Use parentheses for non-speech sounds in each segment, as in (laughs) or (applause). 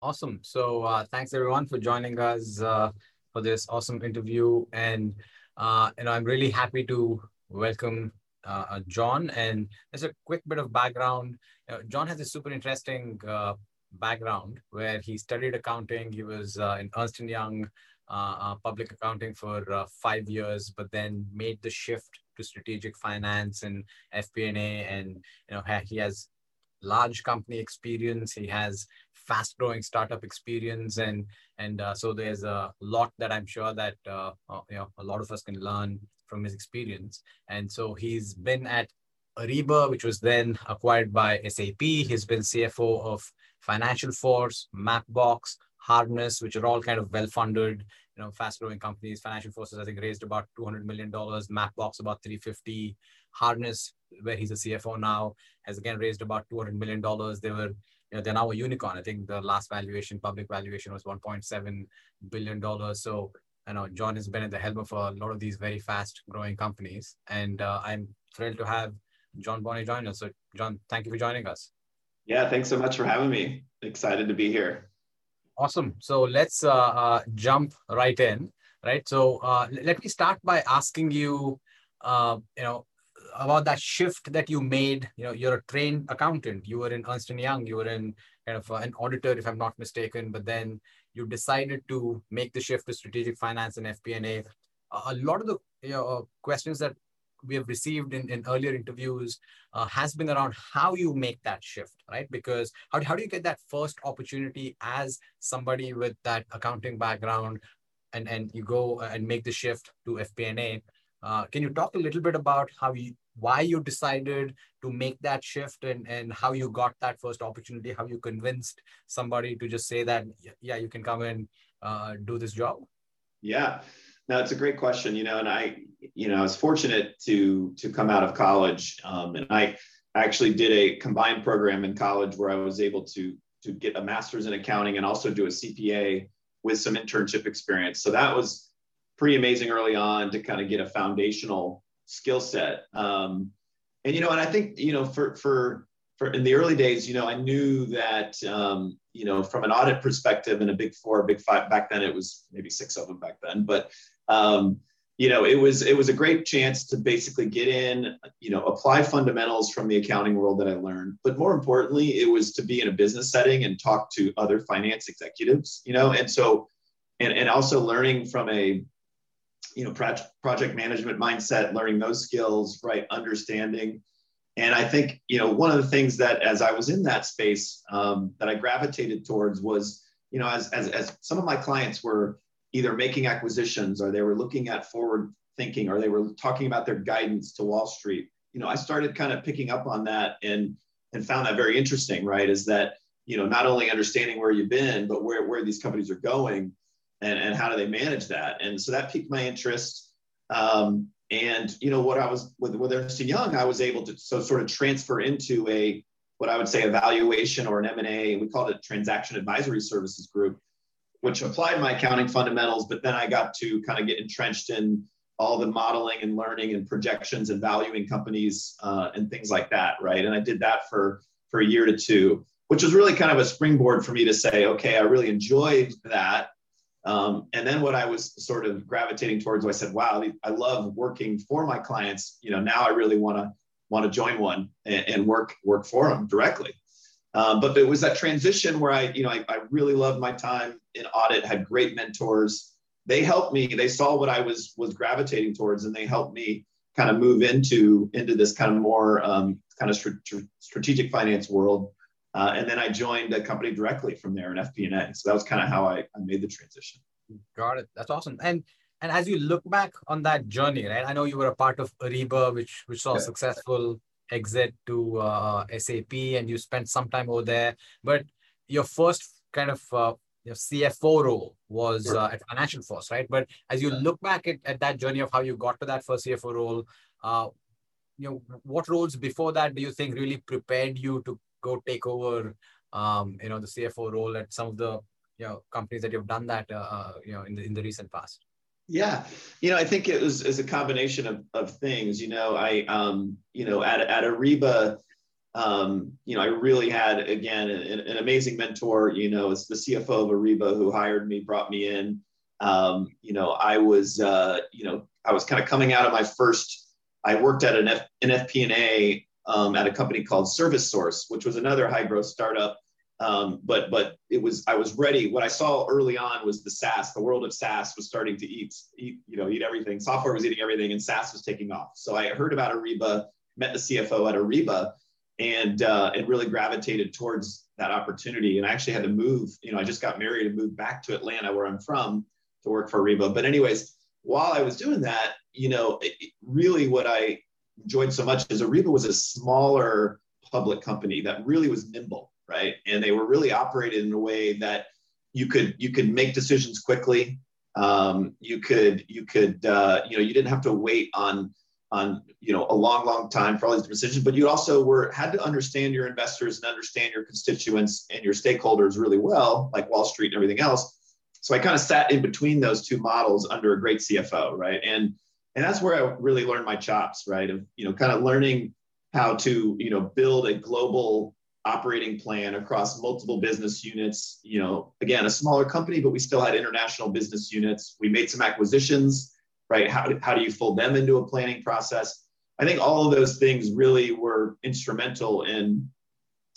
Awesome. So uh, thanks everyone for joining us uh, for this awesome interview, and uh, know I'm really happy to welcome uh, uh, John. And as a quick bit of background, John has a super interesting uh, background where he studied accounting. He was in Ernst and Young public accounting for five years, but then made the shift to strategic finance and FP&A, and you know he has large company experience. He has fast growing startup experience, and and uh, so there's a lot that I'm sure that uh, uh, you know a lot of us can learn from his experience. And so he's been at Ariba, which was then acquired by SAP. He's been CFO of Financial Force, Mapbox, Harness, which are all kind of well funded you know, fast-growing companies. Financial Forces, I think, raised about two hundred million dollars. Mapbox about three fifty. Harness, where he's a CFO now, has again raised about two hundred million dollars. They were, you know, they're now a unicorn. I think the last valuation, public valuation, was one point seven billion dollars. So, you know, John has been at the helm of a lot of these very fast-growing companies, and uh, I'm thrilled to have John Bonney join us. So, John, thank you for joining us. Yeah, thanks so much for having me. Excited to be here. Awesome. So let's uh, uh, jump right in, right? So uh, let me start by asking you, uh, you know, about that shift that you made. You know, you're a trained accountant. You were in Ernst and Young. You were in kind of uh, an auditor, if I'm not mistaken. But then you decided to make the shift to strategic finance and FP&A. A lot of the you know, uh, questions that we have received in, in earlier interviews uh, has been around how you make that shift, right? Because how, how do you get that first opportunity as somebody with that accounting background and, and you go and make the shift to FP&A? Uh, can you talk a little bit about how you, why you decided to make that shift and, and how you got that first opportunity, how you convinced somebody to just say that, yeah, you can come and uh, do this job? Yeah. No, it's a great question. You know, and I, you know, I was fortunate to to come out of college, um, and I actually did a combined program in college where I was able to to get a master's in accounting and also do a CPA with some internship experience. So that was pretty amazing early on to kind of get a foundational skill set. Um, and you know, and I think you know, for for for in the early days, you know, I knew that um, you know, from an audit perspective in a big four, big five back then, it was maybe six of them back then, but um, you know, it was it was a great chance to basically get in, you know, apply fundamentals from the accounting world that I learned. But more importantly, it was to be in a business setting and talk to other finance executives, you know, and so and, and also learning from a you know project project management mindset, learning those skills, right, understanding. And I think you know one of the things that as I was in that space um, that I gravitated towards was you know as, as as some of my clients were either making acquisitions or they were looking at forward thinking or they were talking about their guidance to Wall Street. You know, I started kind of picking up on that and and found that very interesting, right? Is that, you know, not only understanding where you've been, but where, where these companies are going and, and how do they manage that? And so that piqued my interest. Um, and you know what I was with with Ernst Young, I was able to so sort of transfer into a what I would say evaluation or an M and A. We called it transaction advisory services group, which applied my accounting fundamentals, but then I got to kind of get entrenched in all the modeling and learning and projections and valuing companies uh, and things like that, right? And I did that for for a year to two, which was really kind of a springboard for me to say, okay, I really enjoyed that. Um, and then what I was sort of gravitating towards, I said, wow, I love working for my clients. You know, now I really want to want to join one and, and work work for them directly. Um, but it was that transition where I, you know, I, I really loved my time in audit, had great mentors. They helped me. They saw what I was was gravitating towards, and they helped me kind of move into into this kind of more um, kind of str- strategic finance world. Uh, and then I joined a company directly from there in FP&A. So that was kind of how I, I made the transition. Got it. That's awesome. And and as you look back on that journey, right? I know you were a part of Ariba, which which saw yeah. successful exit to uh, SAP and you spent some time over there. But your first kind of uh, your CFO role was sure. uh, at Financial Force, right? But as you look back at, at that journey of how you got to that first CFO role, uh, you know, what roles before that do you think really prepared you to go take over, um, you know, the CFO role at some of the you know companies that you've done that, uh, uh you know, in the in the recent past? Yeah, you know, I think it was as a combination of, of things. You know, I, um, you know, at at Ariba, um, you know, I really had again an, an, amazing mentor. You know, it's the CFO of Ariba who hired me, brought me in. Um, you know, I was, uh, you know, I was kind of coming out of my first. I worked at an, F, an FP&A um, at a company called Service Source, which was another high growth startup. Um, but but it was I was ready. What I saw early on was the SaaS. The world of SaaS was starting to eat eat you know eat everything. Software was eating everything, and SaaS was taking off. So I heard about Ariba, met the CFO at Ariba, and uh, and really gravitated towards that opportunity. And I actually had to move. You know, I just got married and moved back to Atlanta, where I'm from, to work for Ariba. But anyways, while I was doing that, you know, it, really what I enjoyed so much is Ariba was a smaller public company that really was nimble, right? And they were really operated in a way that you could you could make decisions quickly. Um, you could you could uh, you know you didn't have to wait on on you know a long long time for all these decisions but you also were had to understand your investors and understand your constituents and your stakeholders really well like wall street and everything else so i kind of sat in between those two models under a great cfo right and and that's where i really learned my chops right of you know kind of learning how to you know build a global operating plan across multiple business units you know again a smaller company but we still had international business units we made some acquisitions right? How, how do you fold them into a planning process? I think all of those things really were instrumental in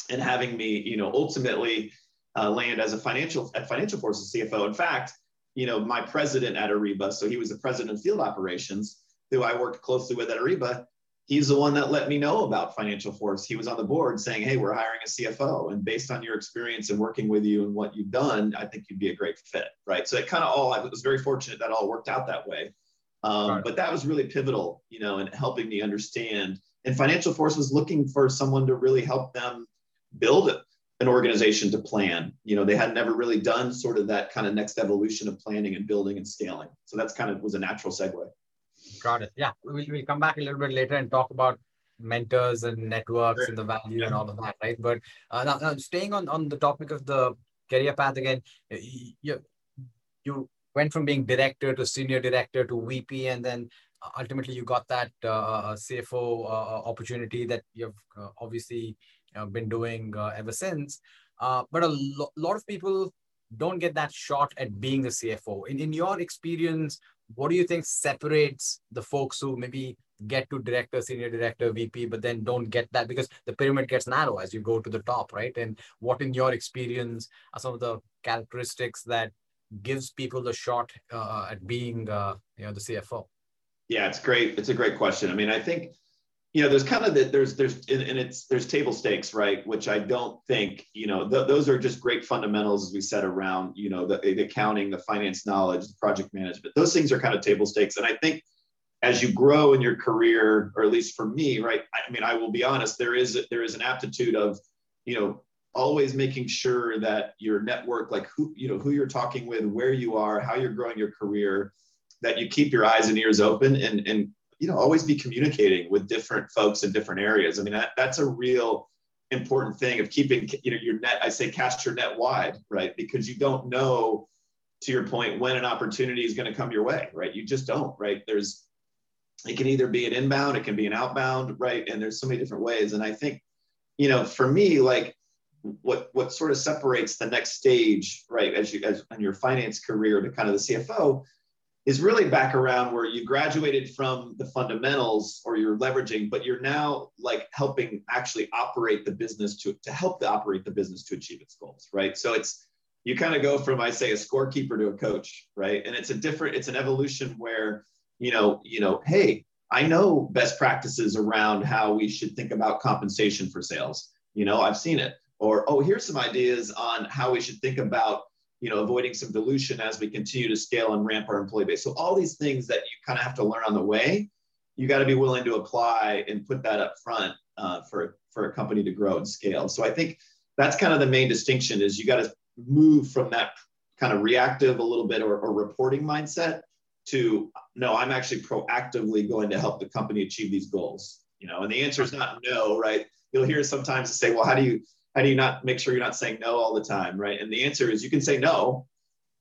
in having me, you know, ultimately uh, land as a financial at Financial Forces CFO. In fact, you know, my president at Ariba, so he was the president of field operations, who I worked closely with at Ariba. He's the one that let me know about Financial Force. He was on the board saying, "Hey, we're hiring a CFO, and based on your experience and working with you and what you've done, I think you'd be a great fit." Right. So it kind of all I was very fortunate that all worked out that way. Um, right. But that was really pivotal, you know, in helping me understand. And Financial Force was looking for someone to really help them build an organization to plan. You know, they had never really done sort of that kind of next evolution of planning and building and scaling. So that's kind of was a natural segue. Got it. Yeah, we'll, we'll come back a little bit later and talk about mentors and networks and the value yeah. and all of that, right? But uh, now, now, staying on on the topic of the career path again, you you went from being director to senior director to VP, and then ultimately you got that uh, uh CFO uh, opportunity that you've uh, obviously been doing ever since. but a lo- lot of people don't get that shot at being the CFO. In, in your experience, what do you think separates the folks who maybe get to director, senior director, VP, but then don't get that because the pyramid gets narrow as you go to the top, right? And what, in your experience, are some of the characteristics that gives people the shot uh, at being uh, you know the CFO? Yeah, it's great. It's a great question. I mean, I think you know there's kind of that there's there's and it's there's table stakes right? Which i don't think you know th- those are just great fundamentals as we said around you know the, the accounting the finance knowledge the project management. Those things are kind of table stakes. And i think as you grow in your career or at least for me right i mean i will be honest there is there is an aptitude of you know always making sure that your network like who you know who you're talking with where you are how you're growing your career that you keep your eyes and ears open and and you know always be communicating with different folks in different areas. I mean that, that's a real important thing of keeping you know your net i say cast your net wide right? Because you don't know to your point when an opportunity is going to come your way right? You just don't right? There's it can either be an inbound it can be an outbound right? And there's so many different ways. And i think you know for me like what what sort of separates the next stage, right, as you as on your finance career to kind of the CFO, is really back around where you graduated from the fundamentals or you're leveraging, but you're now like helping actually operate the business to to help the operate the business to achieve its goals, right? So it's you kind of go from I say a scorekeeper to a coach, right? And it's a different, it's an evolution where you know, you know, hey, I know best practices around how we should think about compensation for sales. You know, I've seen it or oh here's some ideas on how we should think about you know avoiding some dilution as we continue to scale and ramp our employee base. So all these things that you kind of have to learn on the way you got to be willing to apply and put that up front uh, for for a company to grow and scale. So i think that's kind of the main distinction is you got to move from that kind of reactive a little bit or, or reporting mindset to no i'm actually proactively going to help the company achieve these goals you know? And the answer is not no right? You'll hear sometimes to say well how do you how do you not make sure you're not saying no all the time right and the answer is you can say no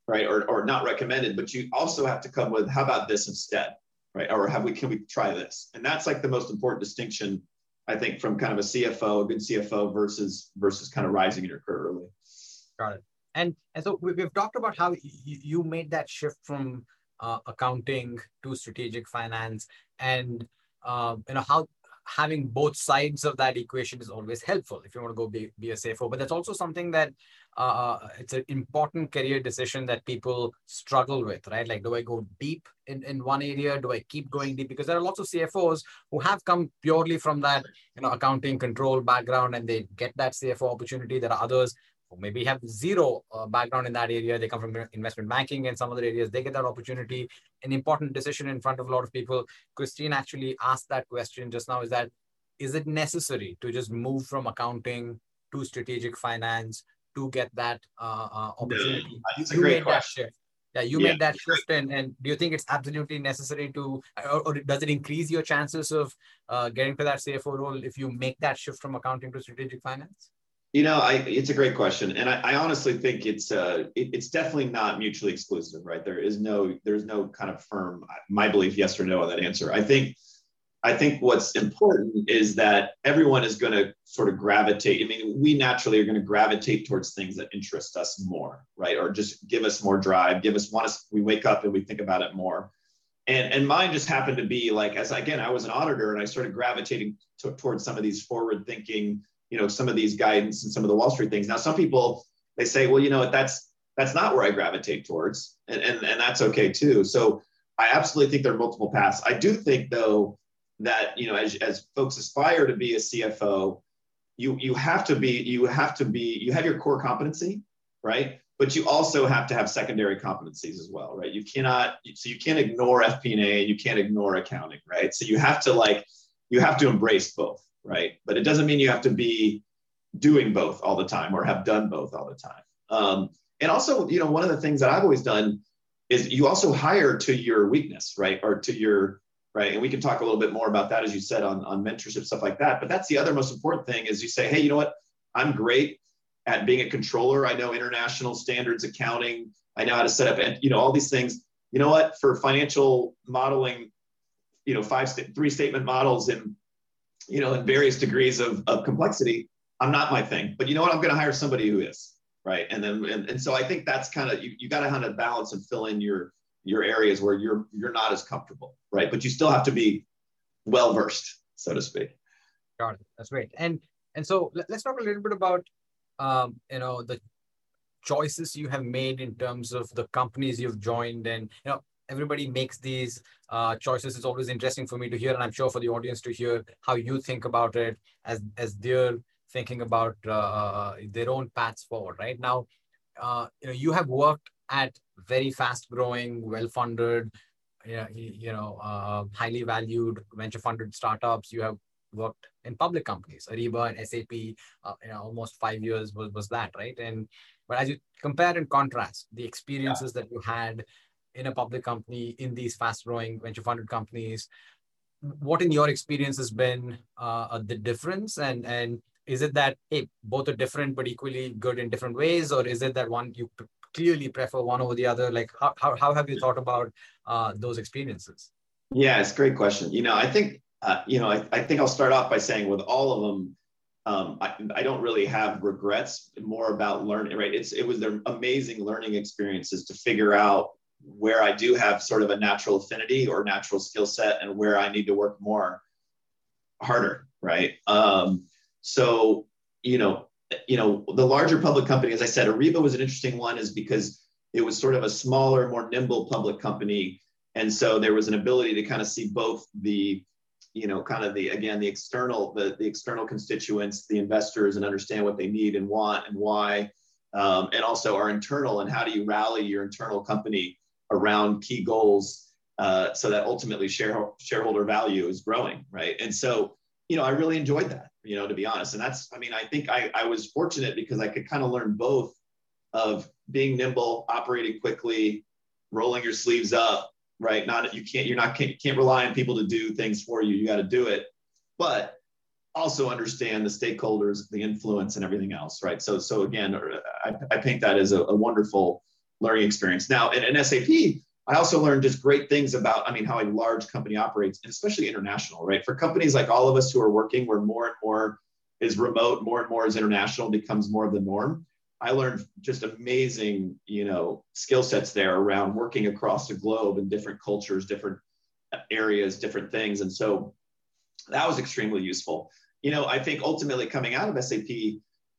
right or, or not recommended but you also have to come with how about this instead right or have we can we try this and that's like the most important distinction I think from kind of a CFO, a good CFO versus versus kind of rising in your career early. Got it. And and so we've talked about how you made that shift from uh, accounting to strategic finance, and uh, you know how having both sides of that equation is always helpful if you want to go be, be a CFO. But that's also something that uh, it's an important career decision that people struggle with, right? Like, do I go deep in, in one area? Do I keep going deep? Because there are lots of CFOs who have come purely from that, you know, accounting control background and they get that CFO opportunity. There are others maybe have zero uh, background in that area. They come from investment banking and some other areas. They get that opportunity. An important decision in front of a lot of people. Christine actually asked that question just now: is that is it necessary to just move from accounting to strategic finance to get that uh, uh, opportunity. A you great question. That shift. Yeah, you yeah. made that shift, and, and do you think it's absolutely necessary to, or, or does it increase your chances of uh, getting to that CFO role if you make that shift from accounting to strategic finance? You know, I, it's a great question, and I, I honestly think it's uh, it, it's definitely not mutually exclusive, right? There is no there's no kind of firm, my belief, yes or no on that answer. I think I think what's important is that everyone is going to sort of gravitate. I mean, we naturally are going to gravitate towards things that interest us more, right? Or just give us more drive, give us want us. We wake up and we think about it more. And and mine just happened to be like as again, I was an auditor and I started gravitating to, towards some of these forward thinking, you know, some of these guidance and some of the Wall Street things. Now, some people they say, well, you know, that's that's not where I gravitate towards, and and, and that's okay too. So I absolutely think there are multiple paths. I do think though that you know as, as folks aspire to be a cfo you you have to be you have to be you have your core competency right but you also have to have secondary competencies as well right you cannot so you can't ignore fp&a you can't ignore accounting right so you have to like you have to embrace both right but it doesn't mean you have to be doing both all the time or have done both all the time um, and also you know one of the things that i've always done is you also hire to your weakness right or to your right? And we can talk a little bit more about that, as you said, on, on mentorship, stuff like that. But that's the other most important thing is you say, hey, you know what? I'm great at being a controller. I know international standards accounting. I know how to set up, and you know, all these things. You know what? For financial modeling, you know, five, three statement models and, you know, in various degrees of, of complexity, I'm not my thing. But you know what? I'm going to hire somebody who is, right? And then, and, and so I think that's kind of, you, you got to kind of balance and fill in your, your areas where you're you're not as comfortable, right? But you still have to be well versed, so to speak. Got it. That's great. And and so let's talk a little bit about um, you know the choices you have made in terms of the companies you've joined, and you know everybody makes these uh, choices. It's always interesting for me to hear, and I'm sure for the audience to hear how you think about it as as they're thinking about uh, their own paths forward. Right now, uh, you know you have worked at very fast growing, well funded, you know, uh, highly valued venture funded startups. You have worked in public companies, Ariba and SAP, uh, you know, almost five years was, was that, right? And but as you compare and contrast the experiences yeah. that you had in a public company, in these fast growing venture funded companies, what in your experience has been uh, the difference and and is it that hey both are different but equally good in different ways or is it that one you clearly prefer one over the other? Like, how, how, how have you thought about uh, those experiences? Yeah, it's a great question. You know, I think, uh, you know, I, I think I'll start off by saying with all of them, um, I, I don't really have regrets, more about learning, right? It's, it was their amazing learning experiences to figure out where I do have sort of a natural affinity or natural skill set and where I need to work more harder, right? Um, so, you know, you know, the larger public company, as I said, Ariba was an interesting one, is because it was sort of a smaller, more nimble public company, and so there was an ability to kind of see both the, you know, kind of the again the external the the external constituents, the investors, and understand what they need and want and why, um, and also our internal and how do you rally your internal company around key goals uh, so that ultimately share, shareholder value is growing, right? And so you know, I really enjoyed that, you know, to be honest. And that's, I mean, I think I, I was fortunate because I could kind of learn both of being nimble, operating quickly, rolling your sleeves up, right? Not, you can't, you're not, can't, can't rely on people to do things for you. You got to do it. But also understand the stakeholders, the influence, and everything else, right? So, so again, I, I paint that as a, a wonderful learning experience. Now, in, in SAP, I also learned just great things about, I mean, how a large company operates, and especially international, right? For companies like all of us who are working, where more and more is remote, more and more is international, becomes more of the norm. I learned just amazing, you know, skill sets there around working across the globe in different cultures, different areas, different things. And so that was extremely useful. You know, I think ultimately coming out of SAP,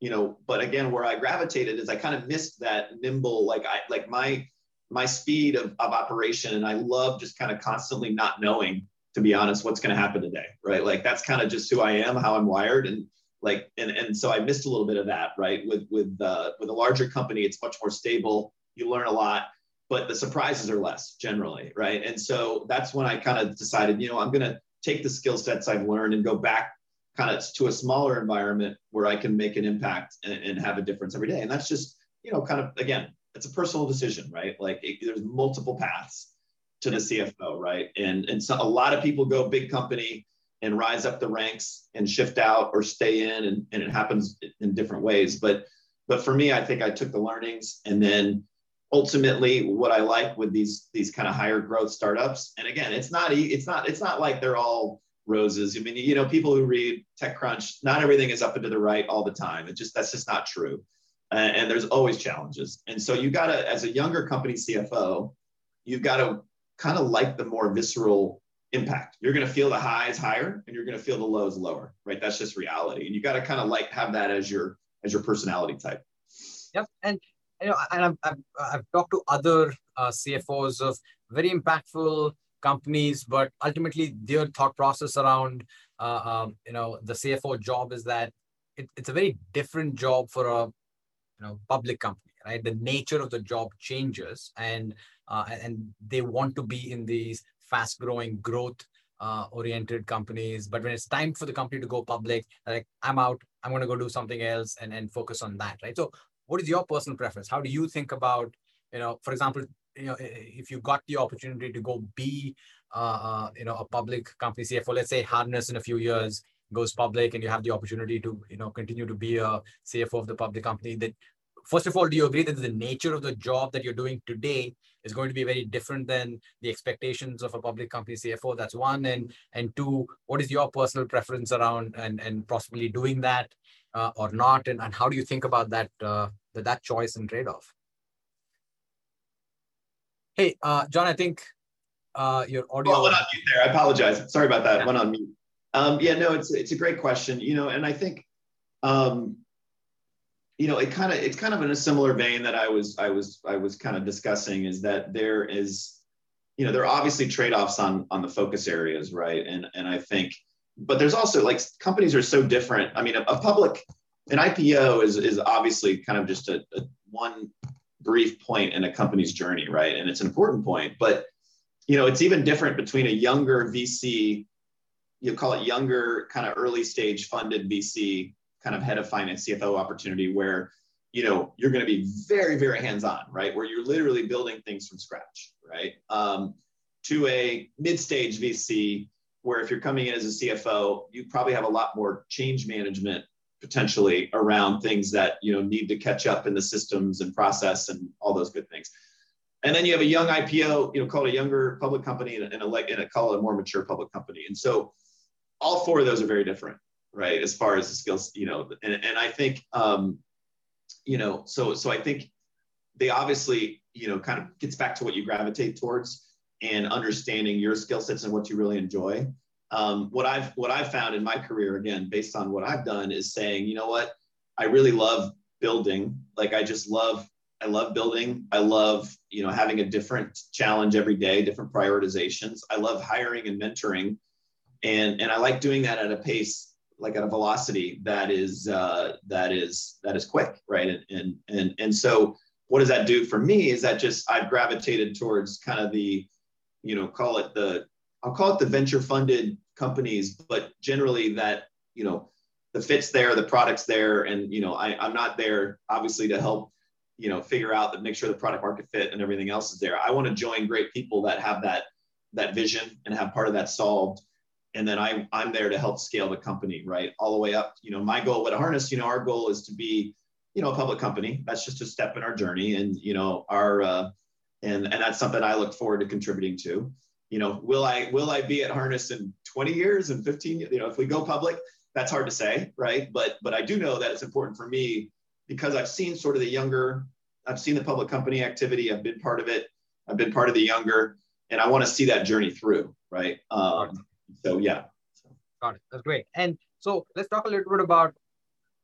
you know, but again, where I gravitated is I kind of missed that nimble, like I like my my speed of, of operation. And i love just kind of constantly not knowing to be honest what's going to happen today right? Like that's kind of just who i am how i'm wired. And like and, and so i missed a little bit of that right? With with uh, with a larger company it's much more stable. You learn a lot but the surprises are less generally right? And so that's when i kind of decided you know i'm going to take the skill sets i've learned and go back kind of to a smaller environment where i can make an impact and, and have a difference every day and that's just you know kind of again it's a personal decision, right? Like it, there's multiple paths to the CFO, right? And and so a lot of people go big company and rise up the ranks and shift out or stay in, and, and it happens in different ways. But but for me, I think I took the learnings and then ultimately what I like with these these kind of higher growth startups. And again, it's not it's not it's not like they're all roses. I mean, you know, people who read TechCrunch, not everything is up and to the right all the time. It just that's just not true and there's always challenges. And so you got to, as a younger company CFO, you've got to kind of like the more visceral impact. You're going to feel the highs higher, and you're going to feel the lows lower, right? That's just reality, and you got to kind of like have that as your as your personality type. Yep, and you know, and I've, I've, I've talked to other uh, CFOs of very impactful companies, but ultimately their thought process around uh, um, you know the CFO job is that it, it's a very different job for a you know public company right? The nature of the job changes and uh, and they want to be in these fast growing growth uh, oriented companies. But when it's time for the company to go public like i'm out i'm going to go do something else and and focus on that right? So what is your personal preference? How do you think about you know for example you know if you got the opportunity to go be uh, uh you know a public company cfo let's say harness in a few years goes public and you have the opportunity to you know continue to be a cfo of the public company that first of all do you agree that the nature of the job that you're doing today is going to be very different than the expectations of a public company cfo that's one. And and two what is your personal preference around and and possibly doing that uh, or not? And, and how do you think about that uh, that, that choice and trade-off hey uh, john i think uh, your audio oh, went on mute there i apologize sorry about that yeah. went on mute um, yeah, no, it's it's a great question. You know, and I think, um, you know, it kind of it's kind of in a similar vein that I was I was I was kind of discussing is that there is, you know, there are obviously trade offs on on the focus areas, right? And and I think, but there's also like companies are so different. I mean, a, a public an IPO is is obviously kind of just a, a one brief point in a company's journey, right? And it's an important point, but you know, it's even different between a younger VC you call it younger, kind of early stage funded VC, kind of head of finance CFO opportunity where you know you're going to be very very hands on, right? Where you're literally building things from scratch, right? Um, to a mid stage VC where if you're coming in as a CFO, you probably have a lot more change management potentially around things that you know need to catch up in the systems and process and all those good things. And then you have a young IPO, you know, called a younger public company and a, a, and a call it a more mature public company. And so all four of those are very different, right? As far as the skills, you know, and, and I think, um, you know, so so I think they obviously, you know, kind of gets back to what you gravitate towards and understanding your skill sets and what you really enjoy. Um, what I've what I've found in my career, again, based on what I've done, is saying, you know what, I really love building. Like I just love I love building. I love, you know, having a different challenge every day, different prioritizations. I love hiring and mentoring and and I like doing that at a pace like at a velocity that is uh, that is that is quick, right? And and and and so what does that do for me? Is that just I've gravitated towards kind of the, you know, call it the I'll call it the venture funded companies, but generally that you know the fits there, the products there, and you know I, I'm not there obviously to help you know figure out that make sure the product market fit and everything else is there. I want to join great people that have that that vision and have part of that solved and then I, I'm there to help scale the company, right? All the way up. You know, my goal with Harness, you know, our goal is to be, you know, a public company. That's just a step in our journey. And, you know, our, uh, and and that's something I look forward to contributing to. You know, will I will I be at Harness in 20 years and 15? You know, if we go public, that's hard to say, right? But but I do know that it's important for me because I've seen sort of the younger, I've seen the public company activity, I've been part of it, I've been part of the younger, and I want to see that journey through, right? Um, so yeah. Got it. That's great. And so let's talk a little bit about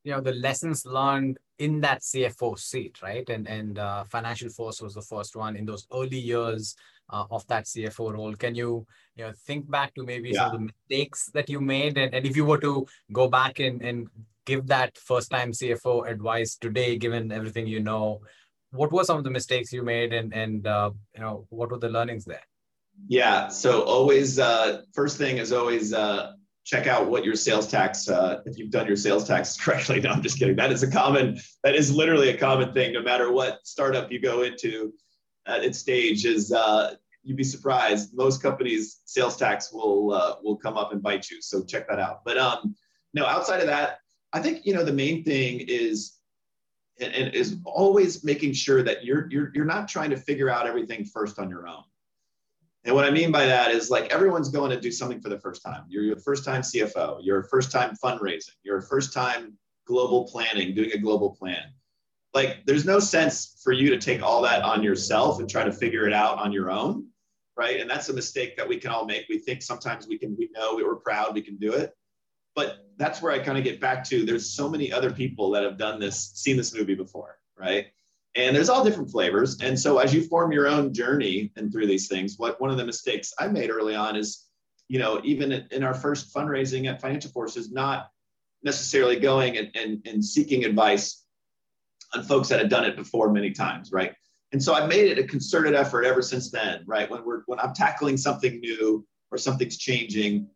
you know the lessons learned in that CFO seat, right? And and uh, Financial Force was the first one in those early years uh, of that CFO role. Can you you know think back to maybe yeah. some of the mistakes that you made, and, and if you were to go back and and give that first time CFO advice today, given everything you know, what were some of the mistakes you made, and and uh, you know what were the learnings there? Yeah. So always, uh, first thing is always uh, check out what your sales tax, uh, if you've done your sales tax (laughs) correctly. No, I'm just kidding. That is a common, that is literally a common thing, no matter what startup you go into at its stage is, uh, you'd be surprised. Most companies sales tax will, uh, will come up and bite you. So check that out. But um, no, outside of that, I think, you know, the main thing is, and, and is always making sure that you're, you're, you're not trying to figure out everything first on your own and what I mean by that is like everyone's going to do something for the first time. You're your first time CFO, you're first time fundraising, you're first time global planning, doing a global plan. Like there's no sense for you to take all that on yourself and try to figure it out on your own. Right. And that's a mistake that we can all make. We think sometimes we can, we know we were proud, we can do it. But that's where I kind of get back to there's so many other people that have done this, seen this movie before. Right and there's all different flavors. And so as you form your own journey and through these things what one of the mistakes i made early on is you know even in our first fundraising at financial force is not necessarily going and, and, and seeking advice on folks that had done it before many times right? And so i've made it a concerted effort ever since then right? When we're when i'm tackling something new or something's changing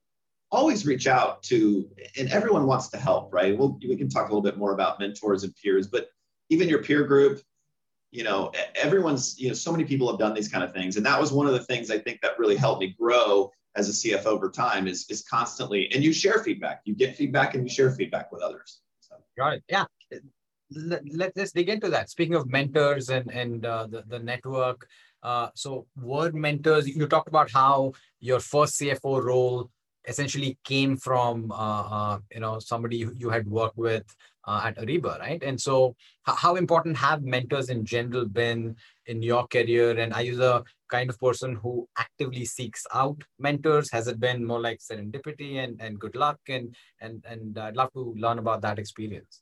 always reach out to and everyone wants to help right? Well we can talk a little bit more about mentors and peers but even your peer group you know everyone's you know so many people have done these kind of things. And that was one of the things i think that really helped me grow as a cfo over time is is constantly and you share feedback. You get feedback and you share feedback with others. So. got it. Yeah. Let, us dig into that. Speaking of mentors and and uh, the, the network uh, so word mentors you talked about how your first cfo role essentially came from uh, uh, you know somebody you had worked with uh, at Ariba, right? And so, how important have mentors in general been in your career? And are you the kind of person who actively seeks out mentors? Has it been more like serendipity and, and good luck? And and and I'd love to learn about that experience.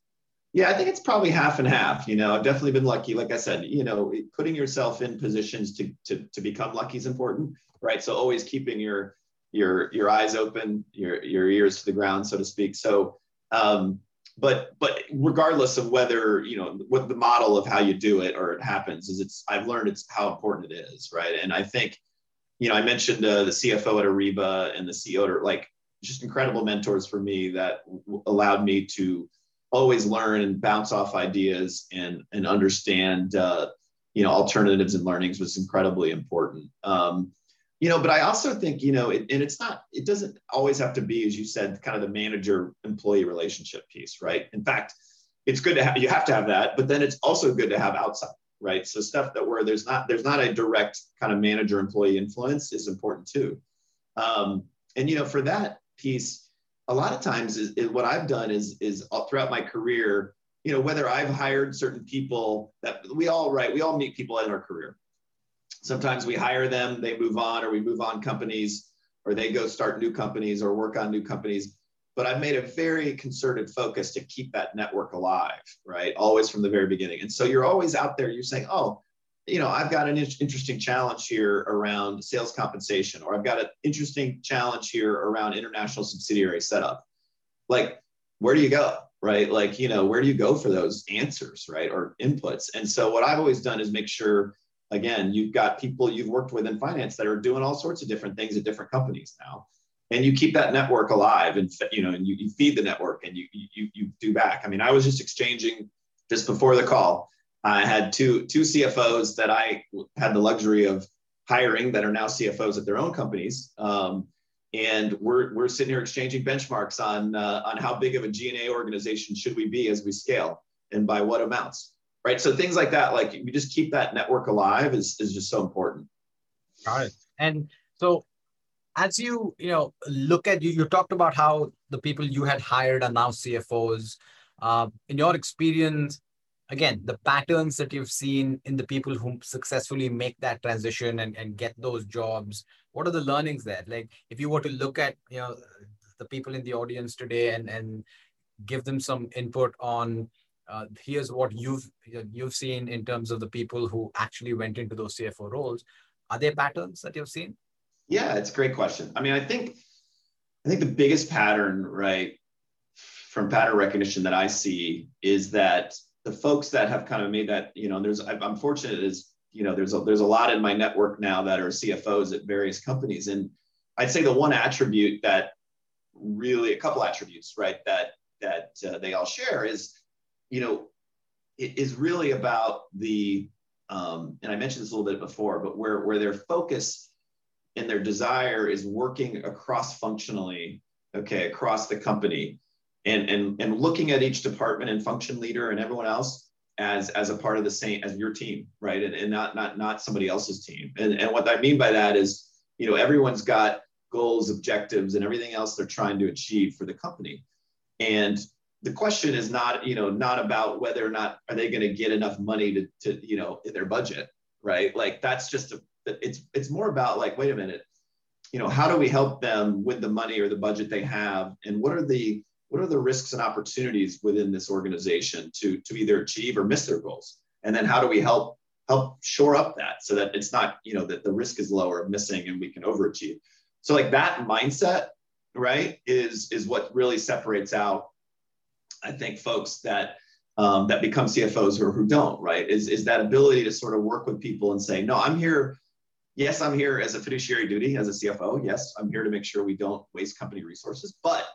Yeah, I think it's probably half and half. You know, I've definitely been lucky. Like I said, you know, putting yourself in positions to to to become lucky is important, right? So always keeping your your your eyes open, your your ears to the ground, so to speak. So um, but but regardless of whether you know what the model of how you do it or it happens is it's i've learned it's how important it is right and i think you know i mentioned uh, the cfo at ariba and the ceo are like just incredible mentors for me that w- allowed me to always learn and bounce off ideas and and understand uh, you know alternatives and learnings was incredibly important um, you know but i also think you know it, and it's not it doesn't always have to be as you said kind of the manager employee relationship piece right? In fact it's good to have you have to have that but then it's also good to have outside right? So stuff that where there's not there's not a direct kind of manager employee influence is important too. Um, and you know for that piece a lot of times is, is what i've done is is all, throughout my career you know whether i've hired certain people that we all right we all meet people in our career Sometimes we hire them, they move on, or we move on companies, or they go start new companies or work on new companies. But I've made a very concerted focus to keep that network alive, right? Always from the very beginning. And so you're always out there, you're saying, oh, you know, I've got an interesting challenge here around sales compensation, or I've got an interesting challenge here around international subsidiary setup. Like, where do you go? Right? Like, you know, where do you go for those answers, right? Or inputs. And so what I've always done is make sure again, you've got people you've worked with in finance that are doing all sorts of different things at different companies now. And you keep that network alive and you know, and you, you feed the network and you, you you do back. I mean, I was just exchanging just before the call. I had two two CFOs that I had the luxury of hiring that are now CFOs at their own companies. Um, and we're, we're sitting here exchanging benchmarks on, uh, on how big of a G&A organization should we be as we scale and by what amounts right? So things like that, like we just keep that network alive is, is just so important. Got it. And so as you, you know, look at you, you talked about how the people you had hired are now CFOs. Uh, in your experience, again, the patterns that you've seen in the people who successfully make that transition and, and get those jobs, what are the learnings there? Like if you were to look at, you know, the people in the audience today and, and give them some input on uh, here's what you've you've seen in terms of the people who actually went into those CFO roles. Are there patterns that you've seen? Yeah, it's a great question. I mean, I think I think the biggest pattern, right, from pattern recognition that I see is that the folks that have kind of made that, you know, there's I'm fortunate is, you know, there's a, there's a lot in my network now that are CFOs at various companies, and I'd say the one attribute that really a couple attributes, right, that that uh, they all share is you know, it is really about the, um, and I mentioned this a little bit before, but where, where their focus and their desire is working across functionally, okay, across the company and, and, and looking at each department and function leader and everyone else as, as a part of the same, as your team, right? And, and not, not, not somebody else's team. And, and what I mean by that is, you know, everyone's got goals, objectives, and everything else they're trying to achieve for the company. And the question is not you know not about whether or not are they going to get enough money to, to you know in their budget right? Like that's just a it's it's more about like wait a minute you know how do we help them with the money or the budget they have? And what are the what are the risks and opportunities within this organization to to either achieve or miss their goals? And then how do we help help shore up that so that it's not you know that the risk is lower of missing and we can overachieve? So like that mindset right is is what really separates out I think folks that um, that become CFOs or who don't, right? Is, is that ability to sort of work with people and say, no, I'm here. Yes, I'm here as a fiduciary duty as a CFO. Yes, I'm here to make sure we don't waste company resources. But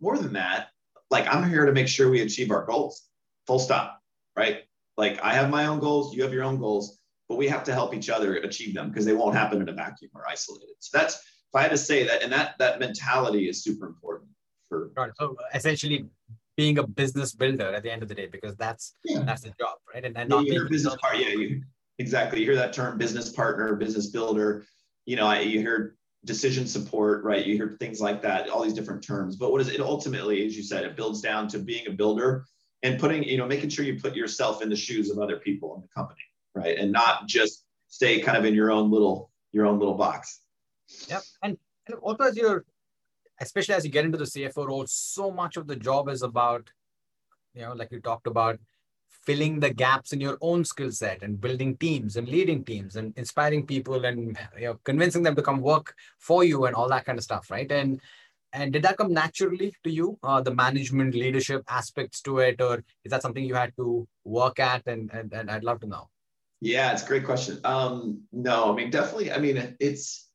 more than that, like I'm here to make sure we achieve our goals. Full stop, right? Like I have my own goals, you have your own goals, but we have to help each other achieve them because they won't happen in a vacuum or isolated. So that's if I had to say that, and that that mentality is super important for. Right. So essentially, being a business builder at the end of the day because that's yeah. that's the job right and, and yeah, not hear business part yeah you exactly you hear that term business partner business builder you know I, you hear decision support right you hear things like that all these different terms but what is it ultimately as you said it builds down to being a builder and putting you know making sure you put yourself in the shoes of other people in the company right and not just stay kind of in your own little your own little box yep and, and also as you're especially as you get into the CFO role, so much of the job is about, you know, like you talked about, filling the gaps in your own skill set and building teams and leading teams and inspiring people and you know convincing them to come work for you and all that kind of stuff, right? And and did that come naturally to you, uh, the management leadership aspects to it, or is that something you had to work at? And and, and I'd love to know. Yeah, it's a great question. Um, no, I mean definitely. I mean it's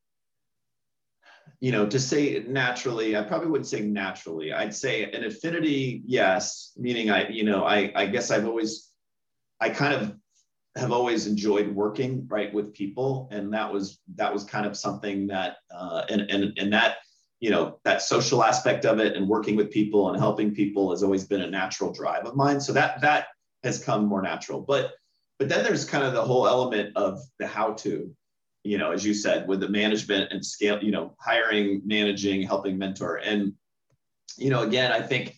you know, to say naturally, I probably wouldn't say naturally. I'd say an affinity, yes, meaning I, you know, I, I guess I've always, I kind of have always enjoyed working right with people, and that was that was kind of something that, uh, and and and that, you know, that social aspect of it and working with people and helping people has always been a natural drive of mine. So that that has come more natural, but but then there's kind of the whole element of the how to you know, as you said, with the management and scale, you know, hiring, managing, helping mentor. And, you know, again, I think,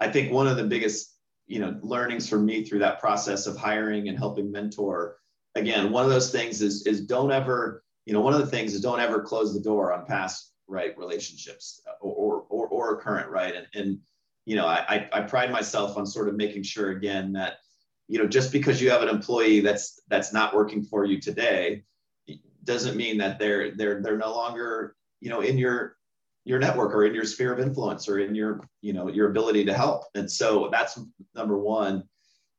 I think one of the biggest, you know, learnings for me through that process of hiring and helping mentor, again, one of those things is, is don't ever, you know, one of the things is don't ever close the door on past right relationships or, or, or, or current, right. And, and, you know, I, I pride myself on sort of making sure again that, you know, just because you have an employee that's, that's not working for you today, doesn't mean that they're they're they're no longer you know in your your network or in your sphere of influence or in your you know your ability to help. And so that's number one.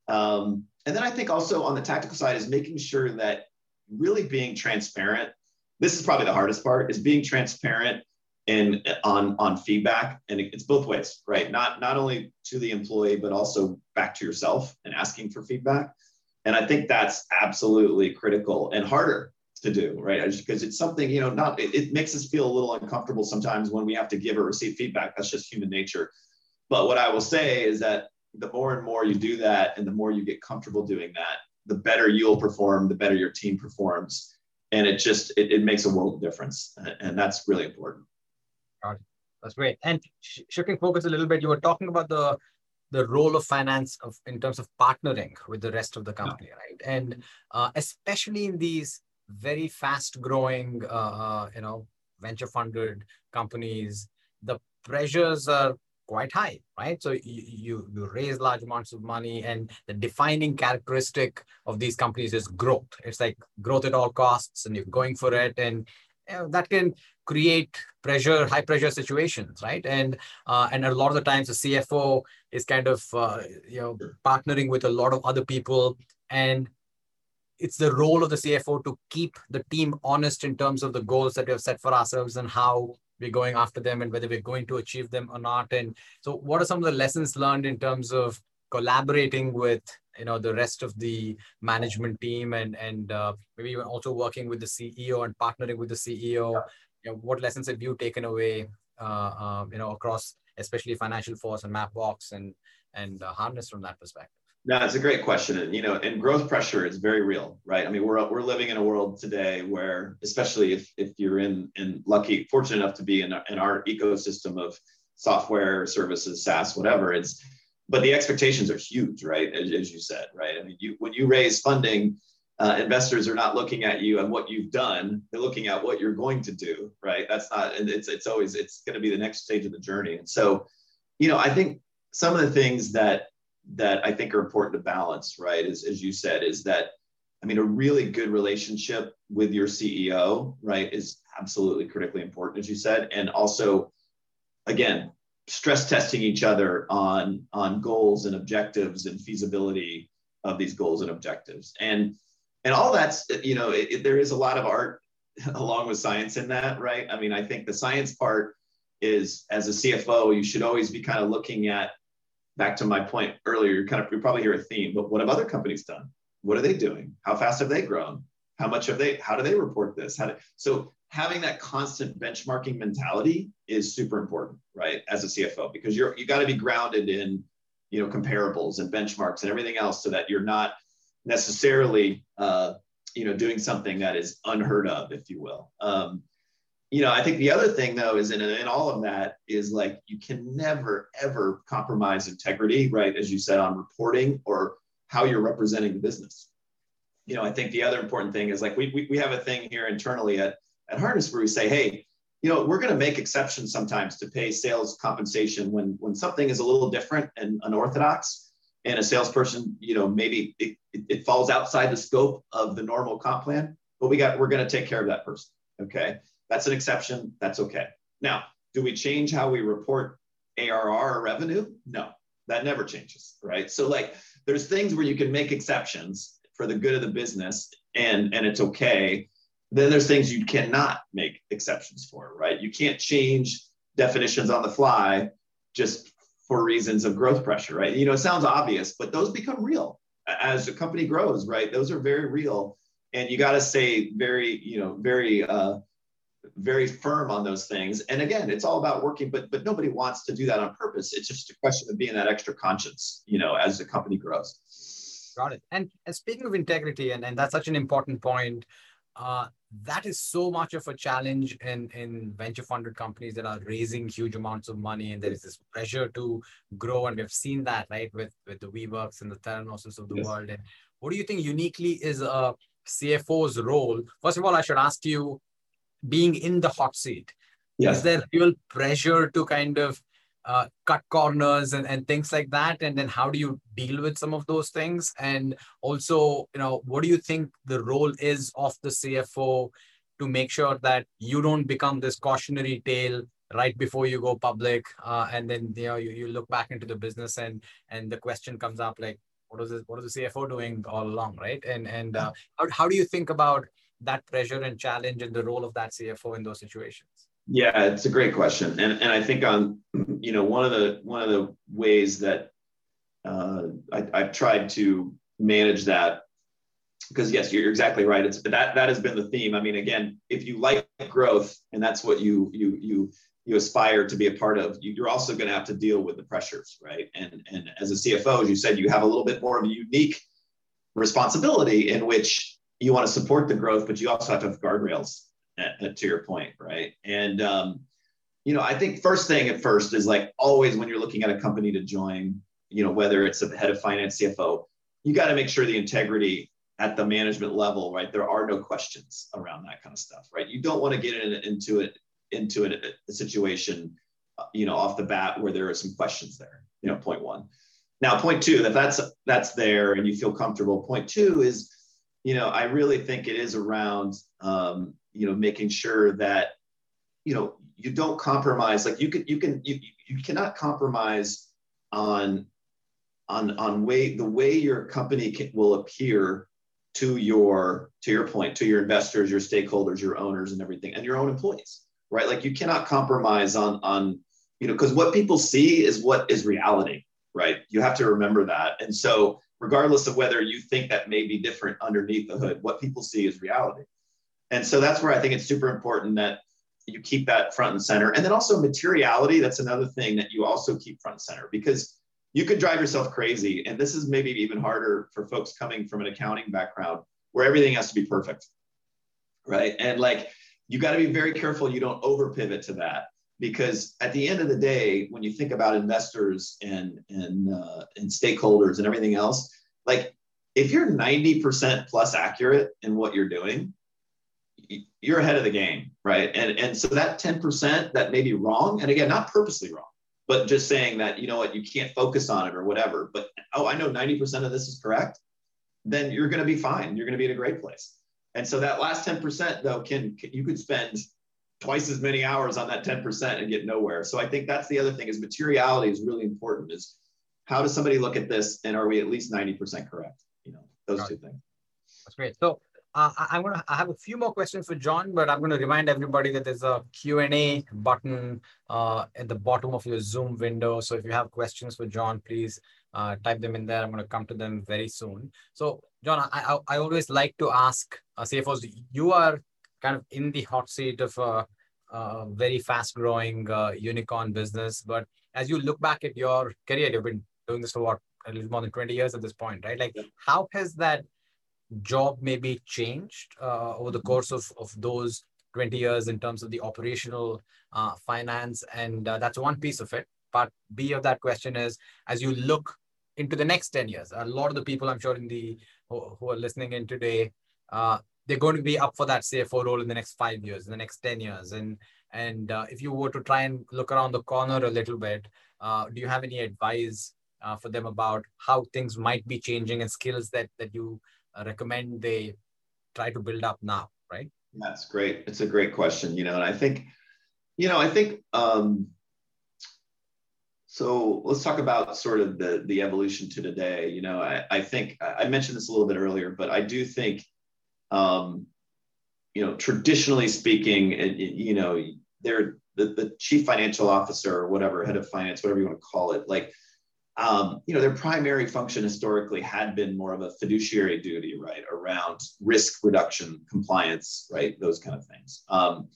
Um, and then i think also on the tactical side is making sure that really being transparent this is probably the hardest part is being transparent and on on feedback. And it's both ways right? Not not only to the employee but also back to yourself and asking for feedback. And i think that's absolutely critical and harder to do, right? Because it's something, you know, not, it, it, makes us feel a little uncomfortable sometimes when we have to give or receive feedback. That's just human nature. But what I will say is that, the more and more you do that and the more you get comfortable doing that the better you'll perform the better your team performs and it just it, it makes a world of difference and that's really important that's great and sh- shifting focus a little bit you were talking about the the role of finance of in terms of partnering with the rest of the company yeah. right and uh, especially in these very fast growing uh, uh, you know venture funded companies the pressures are quite high, right? So you, you, raise large amounts of money, and the defining characteristic of these companies is growth. It's like growth at all costs, and you're going for it, and you know, that can create pressure, high pressure situations, right? And uh, and a lot of the times the CFO is kind of uh, you know partnering with a lot of other people, and it's the role of the CFO to keep the team honest in terms of the goals that we have set for ourselves and how we're going after them and whether we're going to achieve them or not. And so, what are some of the lessons learned in terms of collaborating with you know the rest of the management team and and uh, maybe even also working with the CEO and partnering with the CEO? Yeah. You know, what lessons have you taken away? Uh, uh, you know, across especially Financial Force and Mapbox and and uh, Harness from that perspective. No, it's a great question. And, you know, and growth pressure is very real, right? I mean, we're, we're living in a world today where, especially if, if you're in, in lucky, fortunate enough to be in, in our ecosystem of software services, SaaS, whatever, it's, but the expectations are huge, right? As, as you said, right? I mean, you, when you raise funding, uh, investors are not looking at you and what you've done they're looking at what you're going to do right that's not and it's it's always it's going to be the next stage of the journey and so you know i think some of the things that that I think are important to balance, right? As, as you said, is that, I mean, a really good relationship with your CEO, right, is absolutely critically important, as you said. And also, again, stress testing each other on, on goals and objectives and feasibility of these goals and objectives. And, and all that's, you know, it, it, there is a lot of art (laughs) along with science in that, right? I mean, I think the science part is as a CFO, you should always be kind of looking at back to my point earlier, you're kind of you probably hear a theme, but what have other companies done? What are they doing? How fast have they grown? How much have they, how do they report this? How do, so having that constant benchmarking mentality is super important, right? As a CFO, because you're you got to be grounded in you know comparables and benchmarks and everything else so that you're not necessarily uh, you know doing something that is unheard of, if you will. Um, you know, I think the other thing though is in, in all of that is like you can never ever compromise integrity, right? As you said on reporting or how you're representing the business. You know, I think the other important thing is like we, we, we have a thing here internally at, at Harness where we say, hey, you know, we're going to make exceptions sometimes to pay sales compensation when when something is a little different and unorthodox, and a salesperson, you know, maybe it, it, falls outside the scope of the normal comp plan, but we got we're going to take care of that person. Okay. That's an exception. That's okay. Now, do we change how we report ARR or revenue? No, that never changes, right? So like there's things where you can make exceptions for the good of the business and and it's okay. Then there's things you cannot make exceptions for, right? You can't change definitions on the fly just for reasons of growth pressure, right? You know, it sounds obvious, but those become real as the company grows, right? Those are very real, and you got to stay very, you know, very uh, very firm on those things. And again, it's all about working, but but nobody wants to do that on purpose. It's just a question of being that extra conscience, you know, as the company grows. Got it. And, and speaking of integrity, and, and that's such an important point, uh, that is so much of a challenge in, in venture funded companies that are raising huge amounts of money and there is this pressure to grow and we've seen that right with with the WeWorks and the Theranos of the yes. world and what do you think uniquely is a cfo's role first of all i should ask you being in the hot seat. Yes. is there real pressure to kind of uh, cut corners and, and things like that? And then how do you deal with some of those things? And also you know what do you think the role is of the cfo to make sure that you don't become this cautionary tale right before you go public uh, and then you know you, you look back into the business and and the question comes up like what is this, what is the cfo doing all along right? And and uh, how, how do you think about that pressure and challenge and the role of that CFO in those situations? Yeah, it's a great question, and and I think on you know one of the one of the ways that uh, I, I've tried to manage that because yes, you're exactly right. It's that that has been the theme. I mean, again, if you like growth and that's what you you you you aspire to be a part of, you're also going to have to deal with the pressures, right? And and as a CFO, as you said, you have a little bit more of a unique responsibility in which you want to support the growth, but you also have to have guardrails. At, at, to your point, right? And um, you know, I think first thing at first is like always when you're looking at a company to join, you know, whether it's a head of finance, CFO, you got to make sure the integrity at the management level, right? There are no questions around that kind of stuff, right? You don't want to get in, into it into a, a situation, uh, you know, off the bat where there are some questions there. You know, point one. Now, point two, that that's that's there and you feel comfortable. Point two is, you know, I really think it is around, um, you know, making sure that, you know, you don't compromise. Like you can, you can, you, you cannot compromise on, on, on way the way your company can, will appear to your to your point to your investors your stakeholders your owners and everything and your own employees right like you cannot compromise on on you know because what people see is what is reality right you have to remember that and so regardless of whether you think that may be different underneath the hood what people see is reality and so that's where i think it's super important that you keep that front and center and then also materiality that's another thing that you also keep front and center because you could drive yourself crazy. And this is maybe even harder for folks coming from an accounting background where everything has to be perfect. Right. And like, you got to be very careful you don't over pivot to that because at the end of the day, when you think about investors and, and, uh, and stakeholders and everything else, like if you're 90% plus accurate in what you're doing, you're ahead of the game, right? And, and so that 10% that may be wrong, and again, not purposely wrong, but just saying that you know what you can't focus on it or whatever but oh i know 90% of this is correct then you're going to be fine you're going to be in a great place and so that last 10% though can, can you could spend twice as many hours on that 10% and get nowhere so i think that's the other thing is materiality is really important is how does somebody look at this and are we at least 90% correct you know those two things that's great so uh, I'm gonna I have a few more questions for John, but I'm gonna remind everybody that there's a Q&A button uh, at the bottom of your Zoom window. So if you have questions for John, please uh, type them in there. I'm gonna come to them very soon. So John, I, I, I always like to ask uh, CFOs, you are kind of in the hot seat of a, a very fast growing uh, unicorn business, but as you look back at your career, you've been doing this for what, a little more than 20 years at this point, right? Like how has that job maybe changed uh, over the mm-hmm. course of, of those 20 years in terms of the operational uh, finance and uh, that's one piece of it part b of that question is as you look into the next 10 years a lot of the people i'm sure in the who, who are listening in today uh, they're going to be up for that cfo role in the next five years in the next 10 years and and uh, if you were to try and look around the corner a little bit uh, do you have any advice for them about how things might be changing and skills that that you uh, recommend they try to build up now, right? That's great. It's a great question, you know, and I think, you know, I think, um, so let's talk about sort of the, the evolution to today. You know, I, I think I mentioned this a little bit earlier, but I do think, um, you know, traditionally speaking, it, it, you know, they're the, the chief financial officer or whatever, head of finance, whatever you want to call it, like um, you know, their primary function historically had been more of a fiduciary duty, right, around risk reduction, compliance, right, those kind of things. Um,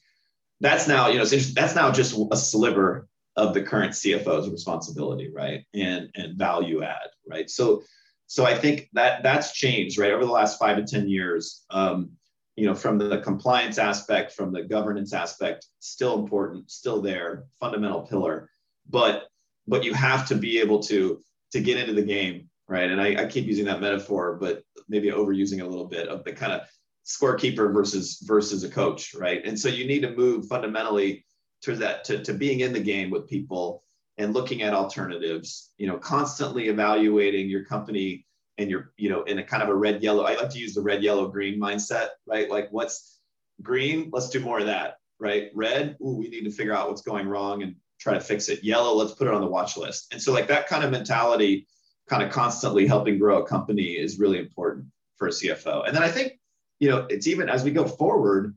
that's now, you know, that's now just a sliver of the current CFO's responsibility, right, and and value add, right. So, so I think that that's changed, right, over the last five to ten years. Um, you know, from the compliance aspect, from the governance aspect, still important, still there, fundamental pillar, but but you have to be able to to get into the game, right? And I, I keep using that metaphor, but maybe overusing a little bit of the kind of scorekeeper versus versus a coach, right? And so you need to move fundamentally to that to, to being in the game with people and looking at alternatives, you know, constantly evaluating your company and your, you know, in a kind of a red yellow. I like to use the red yellow green mindset, right? Like what's green, let's do more of that, right? Red, ooh, we need to figure out what's going wrong and try to fix it. Yellow, let's put it on the watch list. And so like that kind of mentality, kind of constantly helping grow a company is really important for a CFO. And then I think, you know, it's even as we go forward,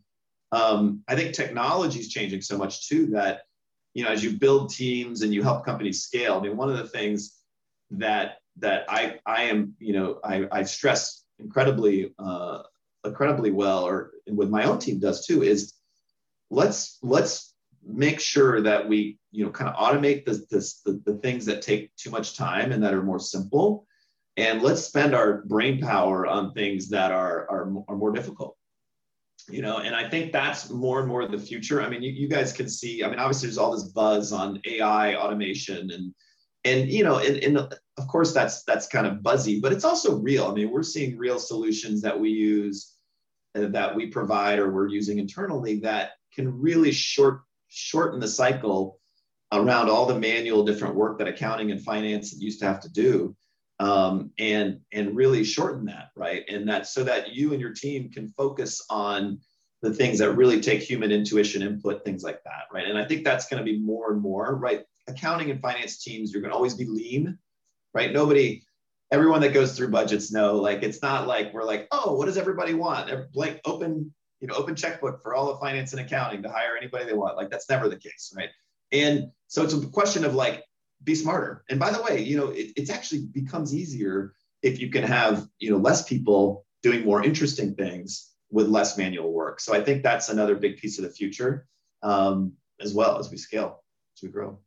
um, I think technology is changing so much too that, you know, as you build teams and you help companies scale, I mean, one of the things that that I I am, you know, I, I stress incredibly uh, incredibly well, or with my own team does too, is let's let's make sure that we you know kind of automate the, the, the things that take too much time and that are more simple. And let's spend our brain power on things that are, are, are more difficult you know and i think that's more and more the future. I mean you, you guys can see i mean obviously there's all this buzz on ai automation and and you know and, and of course that's that's kind of buzzy but it's also real. I mean we're seeing real solutions that we use uh, that we provide or we're using internally that can really short shorten the cycle around all the manual different work that accounting and finance used to have to do um, and and really shorten that right? And that so that you and your team can focus on the things that really take human intuition input things like that right? And i think that's going to be more and more right? Accounting and finance teams you're going to always be lean right? Nobody everyone that goes through budgets know like it's not like we're like oh what does everybody want? Blank open you know open checkbook for all of finance and accounting to hire anybody they want like that's never the case right? And so it's a question of like be smarter. And by the way, you know, it, it's actually becomes easier if you can have, you know, less people doing more interesting things with less manual work. So I think that's another big piece of the future um, as well as we scale, as we grow.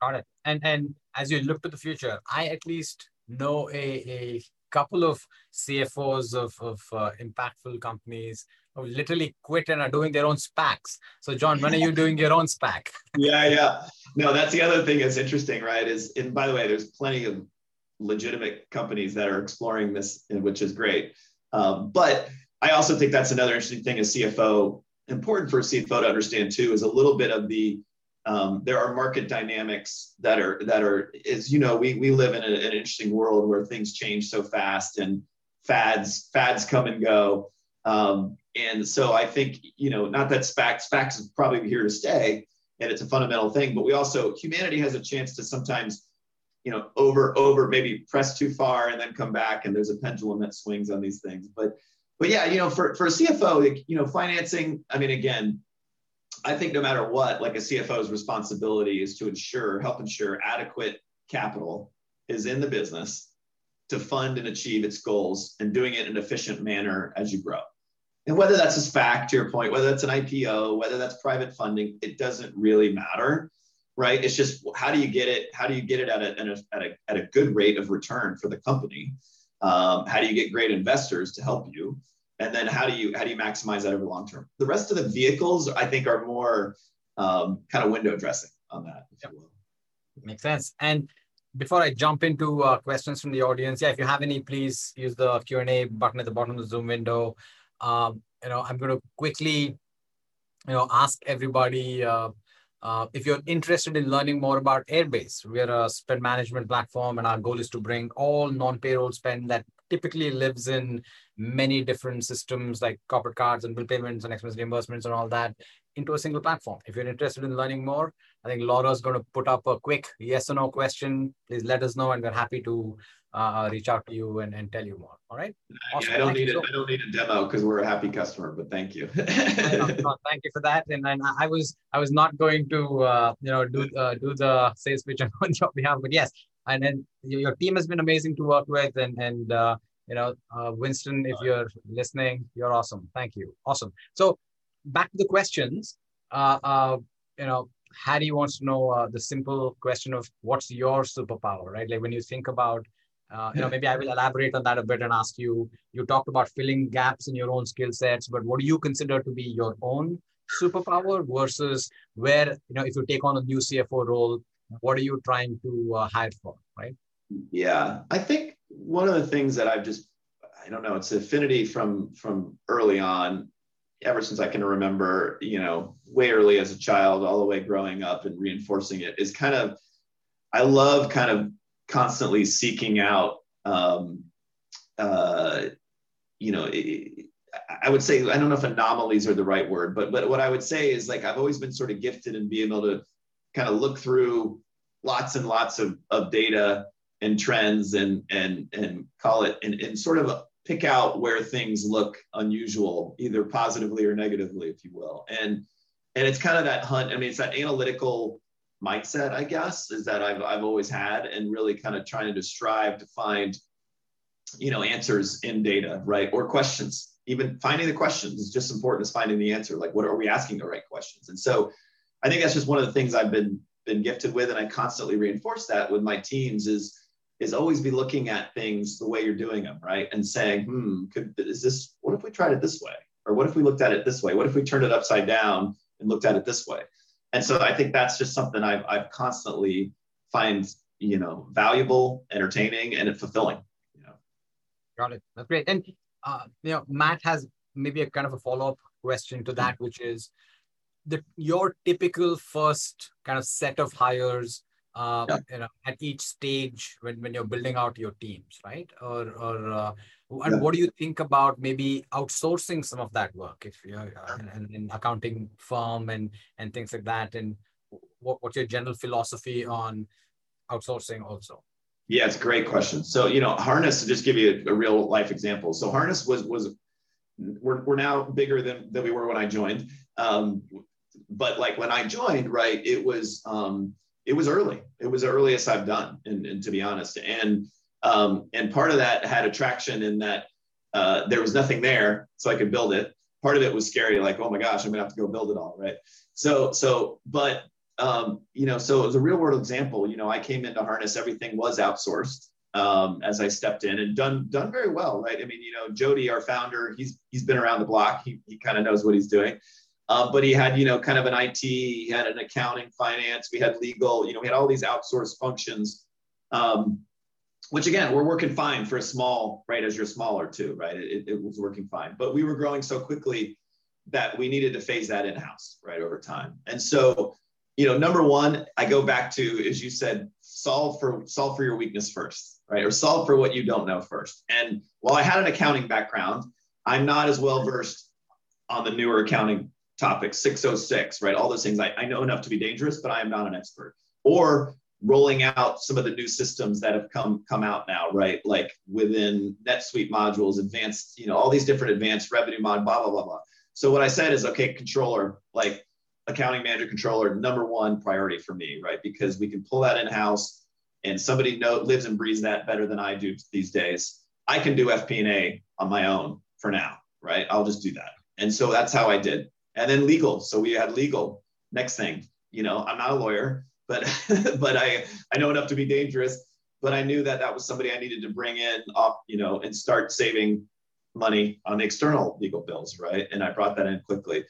Got it. And and as you look to the future, I at least know a, a couple of CFOs of, of uh, impactful companies who literally quit and are doing their own SPACs. So, John, when are you doing your own SPAC? (laughs) yeah, yeah. No, that's the other thing that's interesting, right? Is and by the way, there's plenty of legitimate companies that are exploring this, which is great. Um, but I also think that's another interesting thing as CFO. Important for a CFO to understand too is a little bit of the um, there are market dynamics that are that are as you know we we live in a, an interesting world where things change so fast and fads fads come and go. Um, and so I think you know not that SPACs SPACs is probably here to stay and it's a fundamental thing but we also humanity has a chance to sometimes you know over over maybe press too far and then come back and there's a pendulum that swings on these things. But but yeah you know for for a CFO you know financing I mean again I think no matter what, like a CFO's responsibility is to ensure, help ensure adequate capital is in the business to fund and achieve its goals and doing it in an efficient manner as you grow. And whether that's a SPAC, to your point, whether that's an IPO, whether that's private funding, it doesn't really matter, right? It's just how do you get it? How do you get it at a, at a, at a, at a good rate of return for the company? Um, how do you get great investors to help you? And then how do you how do you maximize that over long term? The rest of the vehicles i think are more um, kind of window dressing on that if you will. Makes sense. And before i jump into uh, questions from the audience yeah if you have any please use the q&a button at the bottom of the zoom window. Um, you know i'm going to quickly you know ask everybody uh, uh, if you're interested in learning more about Airbase, we are a spend management platform, and our goal is to bring all non-payroll spend that typically lives in many different systems like corporate cards and bill payments and expense reimbursements and all that into a single platform. If you're interested in learning more, I think Laura's going to put up a quick yes or no question. Please let us know, and we're happy to uh, reach out to you and, and tell you more. All right. Awesome. I don't thank need it. So I don't need a demo because we're a happy customer, but thank you. (laughs) no, no, thank you for that. And, and I was I was not going to uh, you know do uh, do the sales pitch (laughs) on your behalf, but yes. And then your team has been amazing to work with, and and uh, you know, uh, Winston, if you're listening, you're awesome. Thank you. Awesome. So back to the questions. Uh, uh, you know, Harry wants to know uh, the simple question of what's your superpower, right? Like when you think about, uh, you know, maybe I will elaborate on that a bit and ask you. You talked about filling gaps in your own skill sets, but what do you consider to be your own superpower versus where you know if you take on a new CFO role, what are you trying to uh, hire for, right? Yeah, I think one of the things that I've just I don't know, it's affinity from from early on, ever since I can remember, you know, way early as a child, all the way growing up and reinforcing it is kind of I love kind of constantly seeking out um uh you know I would say I don't know if anomalies are the right word, but but what I would say is like I've always been sort of gifted in being able to kind of look through lots and lots of, of data and trends and and and call it and, and sort of pick out where things look unusual either positively or negatively if you will. And and it's kind of that hunt i mean it's that analytical mindset i guess is that i've, I've always had and really kind of trying to strive to find you know answers in data right? Or questions. Even finding the questions is just as important as finding the answer. Like what are we asking the right questions? And so I think that's just one of the things I've been been gifted with, and I constantly reinforce that with my teams is is always be looking at things the way you're doing them, right? And saying, hmm, could is this? What if we tried it this way? Or what if we looked at it this way? What if we turned it upside down and looked at it this way? And so I think that's just something I've I've constantly find you know valuable, entertaining, and fulfilling. You know. Got it. That's great. And uh, you know, Matt has maybe a kind of a follow up question to that, which is the your typical first kind of set of hires uh, yeah. you know at each stage when, when you're building out your teams right? Or or uh, and yeah. what do you think about maybe outsourcing some of that work if you're uh, in, in, accounting firm and and things like that? And what, what's your general philosophy on outsourcing also? Yeah it's a great question. So you know harness to just give you a, a real life example. So harness was was we're, we're now bigger than, than we were when i joined. Um, but like when I joined, right, it was um, it was early. It was the earliest I've done, and, and to be honest, and um, and part of that had attraction in that uh, there was nothing there, so I could build it. Part of it was scary, like oh my gosh, I'm gonna have to go build it all, right? So so, but um, you know, so as a real world example, you know, I came into Harness, everything was outsourced um, as I stepped in and done done very well, right? I mean, you know, Jyoti, our founder, he's he's been around the block. He he kind of knows what he's doing. Uh, but he had, you know, kind of an IT, he had an accounting, finance, we had legal, you know, we had all these outsourced functions, um, which again, we're working fine for a small, right, as you're smaller too, right? It, it was working fine. But we were growing so quickly that we needed to phase that in house, right, over time. And so, you know, number one, I go back to, as you said, solve for solve for your weakness first, right? Or solve for what you don't know first. And while I had an accounting background, I'm not as well versed on the newer accounting topics, 606, right? All those things. I, I know enough to be dangerous, but I am not an expert. Or rolling out some of the new systems that have come come out now, right? Like within NetSuite modules, advanced, you know, all these different advanced revenue mod, blah, blah, blah, blah. So what I said is, okay, controller, like accounting manager controller, number one priority for me, right? Because we can pull that in-house and somebody know, lives and breathes that better than I do these days. I can do FP&A on my own for now, right? I'll just do that. And so that's how I did and then legal. So we had legal. Next thing, you know, I'm not a lawyer, but (laughs) but I I know enough to be dangerous. But I knew that that was somebody I needed to bring in, off, you know, and start saving money on the external legal bills, right? And I brought that in quickly.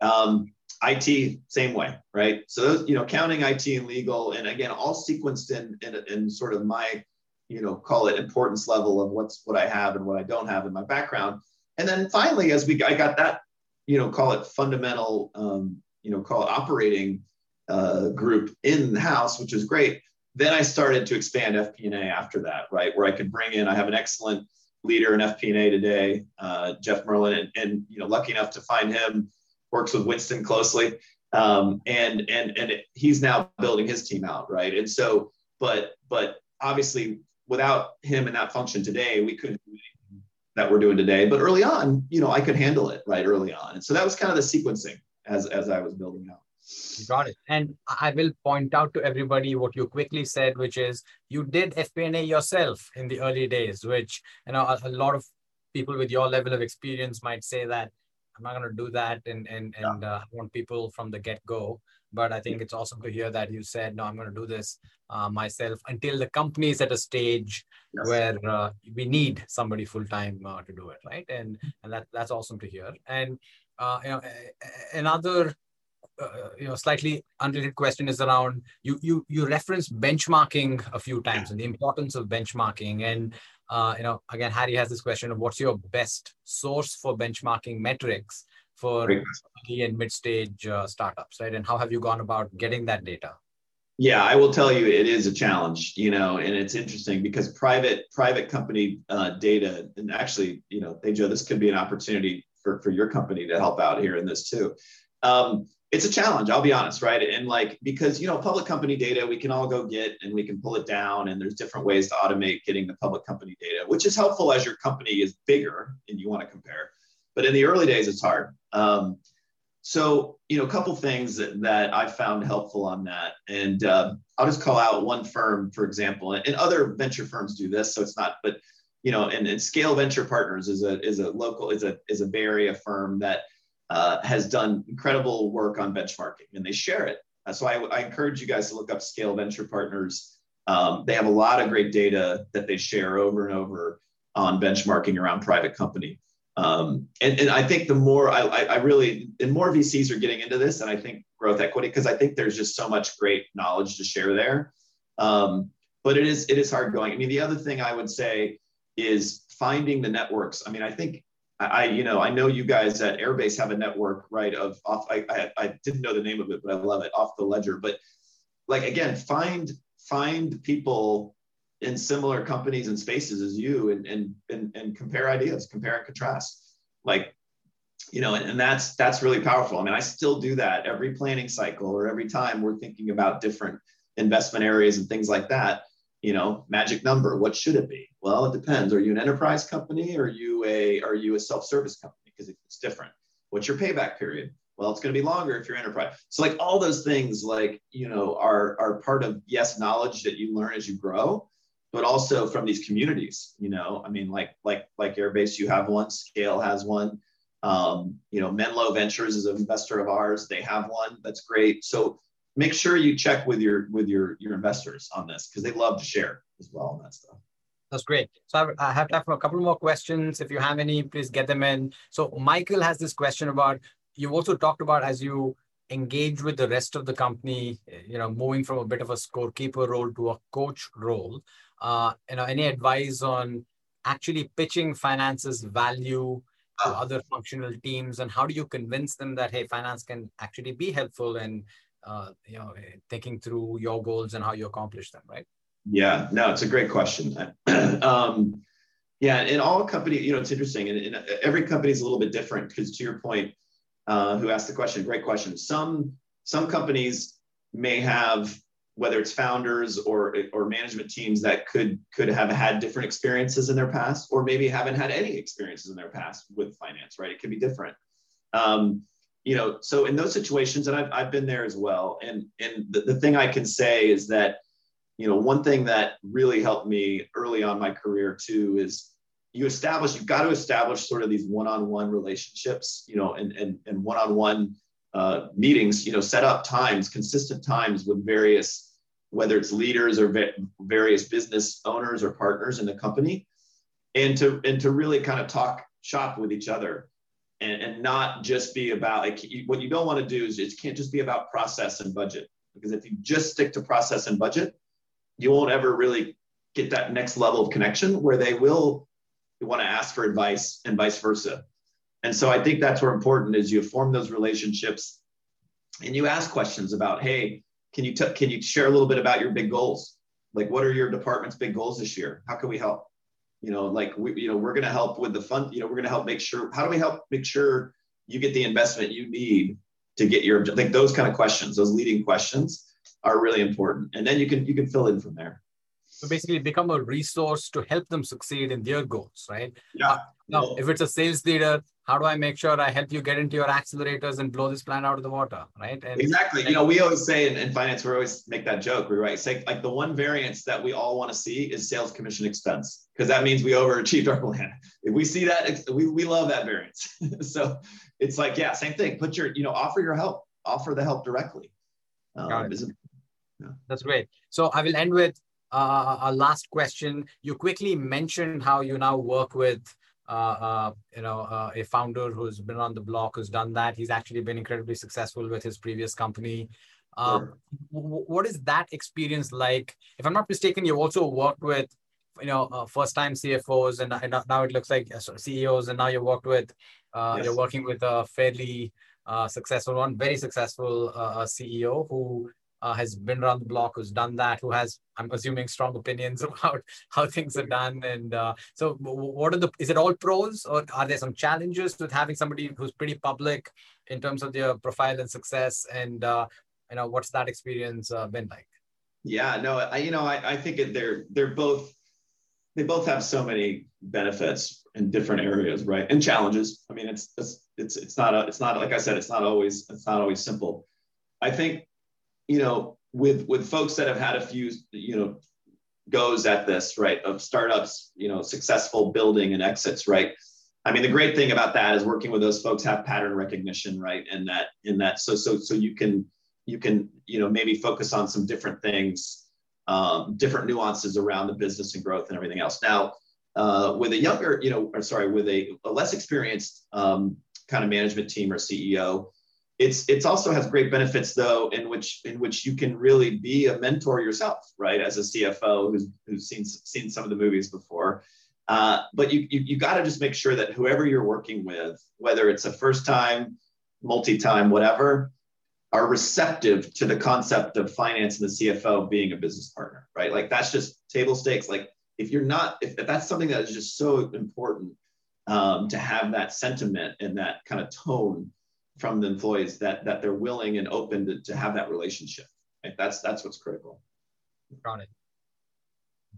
Um, IT, same way, right? So those, you know, counting IT and legal, and again, all sequenced in, in in sort of my, you know, call it importance level of what's what I have and what I don't have in my background. And then finally, as we I got that you know, call it fundamental, um, you know, call it operating uh, group in the house, which is great. Then I started to expand FP&A after that, right? Where I could bring in, I have an excellent leader in FP&A today, uh, Jeff Merlin, and, and, you know, lucky enough to find him, works with Winston closely, um, and and and he's now building his team out, right? And so, but but obviously, without him in that function today, we couldn't do that we're doing today. But early on, you know, I could handle it right early on. And so that was kind of the sequencing as, as I was building out. got it. And I will point out to everybody what you quickly said, which is you did FP&A yourself in the early days, which, you know, a, a lot of people with your level of experience might say that I'm not going to do that and, and, and yeah. uh, want people from the get go. But I think it's awesome to hear that you said, no, I'm going to do this uh, myself until the company is at a stage yes. where uh, we need somebody full time uh, to do it, right? And and that that's awesome to hear. And uh, you know, another uh, you know slightly unrelated question is around you you you referenced benchmarking a few times and the importance of benchmarking and uh, you know again harry has this question of what's your best source for benchmarking metrics for early and mid stage uh, startups, right? And how have you gone about getting that data? Yeah, I will tell you, it is a challenge, you know, and it's interesting because private private company uh, data, and actually, you know, hey Joe, this could be an opportunity for for your company to help out here in this too. Um, it's a challenge, I'll be honest, right? And like because you know, public company data we can all go get and we can pull it down, and there's different ways to automate getting the public company data, which is helpful as your company is bigger and you want to compare. But in the early days, it's hard. Um, so, you know, a couple things that, that I found helpful on that. And uh, I'll just call out one firm, for example, and, and other venture firms do this. So it's not, but, you know, and, and Scale Venture Partners is a, is a local, is a, is a Bay Area firm that uh, has done incredible work on benchmarking and they share it. Uh, so I, I, encourage you guys to look up Scale Venture Partners. Um, they have a lot of great data that they share over and over on benchmarking around private company. Um, and, and I think the more I, I really, and more VCs are getting into this, and I think growth equity, because I think there's just so much great knowledge to share there. Um, but it is it is hard going. I mean, the other thing I would say is finding the networks. I mean, I think I, you know, I know you guys at Airbase have a network, right? Of off, I, I, I didn't know the name of it, but I love it, off the ledger. But like again, find find people in similar companies and spaces as you, and and and, and compare ideas, compare and contrast. Like, you know, and, and that's that's really powerful. I mean, I still do that every planning cycle or every time we're thinking about different investment areas and things like that. You know magic number what should it be? Well it depends. Are you an enterprise company? Or are you a are you a self-service company? Because it's different. What's your payback period? Well it's going to be longer if you're enterprise. So like all those things like you know are are part of yes knowledge that you learn as you grow but also from these communities you know i mean like like like airbase you have one scale has one um, you know menlo ventures is an investor of ours they have one that's great so make sure you check with your with your your investors on this because they love to share as well on that stuff. That's great. So I have time for a couple more questions. If you have any, please get them in. So Michael has this question about you also talked about as you engage with the rest of the company, you know, moving from a bit of a scorekeeper role to a coach role. Uh, you know, any advice on actually pitching finance's value to ah. other functional teams, and how do you convince them that hey, finance can actually be helpful and uh, you know, thinking through your goals and how you accomplish them, right? Yeah, no, it's a great question. (clears throat) um, yeah, in all company, you know, it's interesting, and, and every company is a little bit different because, to your point, uh, who asked the question, great question. Some some companies may have whether it's founders or or management teams that could could have had different experiences in their past, or maybe haven't had any experiences in their past with finance. Right? It could be different. Um, you know, so in those situations, and I've, I've been there as well. And, and the, the thing I can say is that, you know, one thing that really helped me early on my career too is you establish, you've got to establish sort of these one-on-one relationships, you know, and, and, and one-on-one uh, meetings, you know, set up times, consistent times with various, whether it's leaders or various business owners or partners in the company and to, and to really kind of talk shop with each other and, and not just be about like what you don't want to do is it can't just be about process and budget. Because if you just stick to process and budget you won't ever really get that next level of connection where they will want to ask for advice and vice versa and so i think that's where important is you form those relationships and you ask questions about hey can you t- can you share a little bit about your big goals? Like what are your department's big goals this year? How can we help? You know like we you know we're going to help with the fund you know we're going to help make sure how do we help make sure you get the investment you need to get your like those kind of questions those leading questions are really important. And then you can you can fill in from there. So basically become a resource to help them succeed in their goals right? Yeah. Uh, now if it's a sales leader how do I make sure I help you get into your accelerators and blow this plan out of the water, right? And, exactly. You know, we always say in, in, finance, we always make that joke. We write, say, like the one variance that we all want to see is sales commission expense, because that means we overachieved our plan. If we see that, we, we love that variance. (laughs) so it's like, yeah, same thing. Put your, you know, offer your help, offer the help directly. Um, yeah. That's great. So I will end with uh, a last question. You quickly mentioned how you now work with you know, uh, a founder who's been on the block, who's done that. He's actually been incredibly successful with his previous company. Um, sure. what is that experience like? If I'm not mistaken, you also worked with, you know, uh, first-time CFOs, and, and, now it looks like CEOs, and now you worked with, uh, yes. you're working with a fairly successful one, very successful CEO who uh, has been around the block, who's done that, who has, I'm assuming, strong opinions (laughs) about how things are done. And uh, so, what are the? Is it all pros, or are there some challenges with having somebody who's pretty public in terms of their profile and success? And uh, you know, what's that experience uh, been like? Yeah, no, I, you know, I, I think they're they're both they both have so many benefits in different areas, right? And challenges. I mean, it's it's it's it's not a, it's not like I said, it's not always it's not always simple. I think you know, with with folks that have had a few, you know, goes at this, right, of startups, you know, successful building and exits, right. I mean, the great thing about that is working with those folks have pattern recognition, right? And that in that so so so you can you can you know maybe focus on some different things, um, different nuances around the business and growth and everything else. Now, uh, with a younger, you know, or sorry, with a, a less experienced um, kind of management team or CEO, it's it's also has great benefits though in which in which you can really be a mentor yourself, right? As a CFO who's who's seen seen some of the movies before uh, but you, you, you got to just make sure that whoever you're working with, whether it's a first time, multi time, whatever, are receptive to the concept of finance and the CFO being a business partner, right? Like that's just table stakes. Like if you're not, if, if that's something that is just so important um, to have that sentiment and that kind of tone from the employees that that they're willing and open to, to have that relationship. Right? That's that's what's critical. Got it.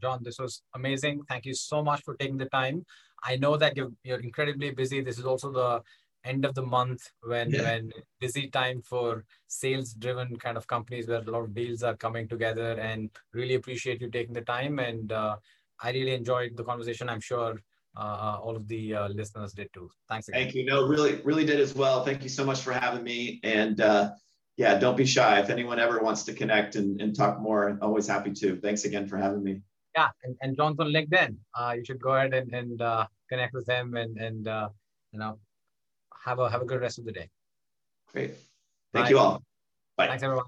John, this was amazing. Thank you so much for taking the time. I know that you're, you're incredibly busy. This is also the end of the month when yeah. when busy time for sales driven kind of companies where a lot of deals are coming together and really appreciate you taking the time and uh, i really enjoyed the conversation i'm sure uh, all of the uh, listeners did too thanks again. thank you no really really did as well thank you so much for having me and uh, yeah don't be shy if anyone ever wants to connect and, and talk more always happy to thanks again for having me yeah, and, and John's on LinkedIn. Uh, you should go ahead and, and uh, connect with him and and uh, you know have a have a good rest of the day. Great. Thank Bye. you all. Bye. Thanks everyone.